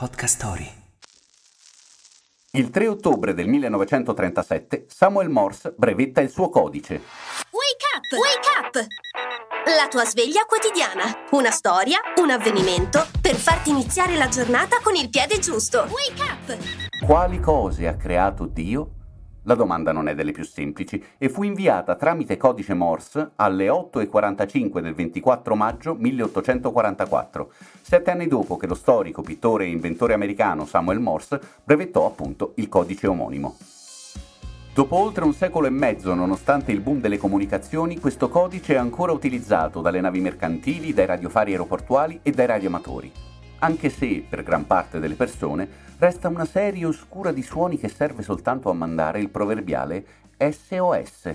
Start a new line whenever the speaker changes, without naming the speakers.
Podcast Story.
Il 3 ottobre del 1937 Samuel Morse brevetta il suo codice.
Wake up! Wake up! La tua sveglia quotidiana. Una storia, un avvenimento per farti iniziare la giornata con il piede giusto. Wake up!
Quali cose ha creato Dio? La domanda non è delle più semplici e fu inviata tramite codice Morse alle 8.45 del 24 maggio 1844, sette anni dopo che lo storico, pittore e inventore americano Samuel Morse brevettò appunto il codice omonimo. Dopo oltre un secolo e mezzo, nonostante il boom delle comunicazioni, questo codice è ancora utilizzato dalle navi mercantili, dai radiofari aeroportuali e dai radioamatori anche se, per gran parte delle persone, resta una serie oscura di suoni che serve soltanto a mandare il proverbiale SOS.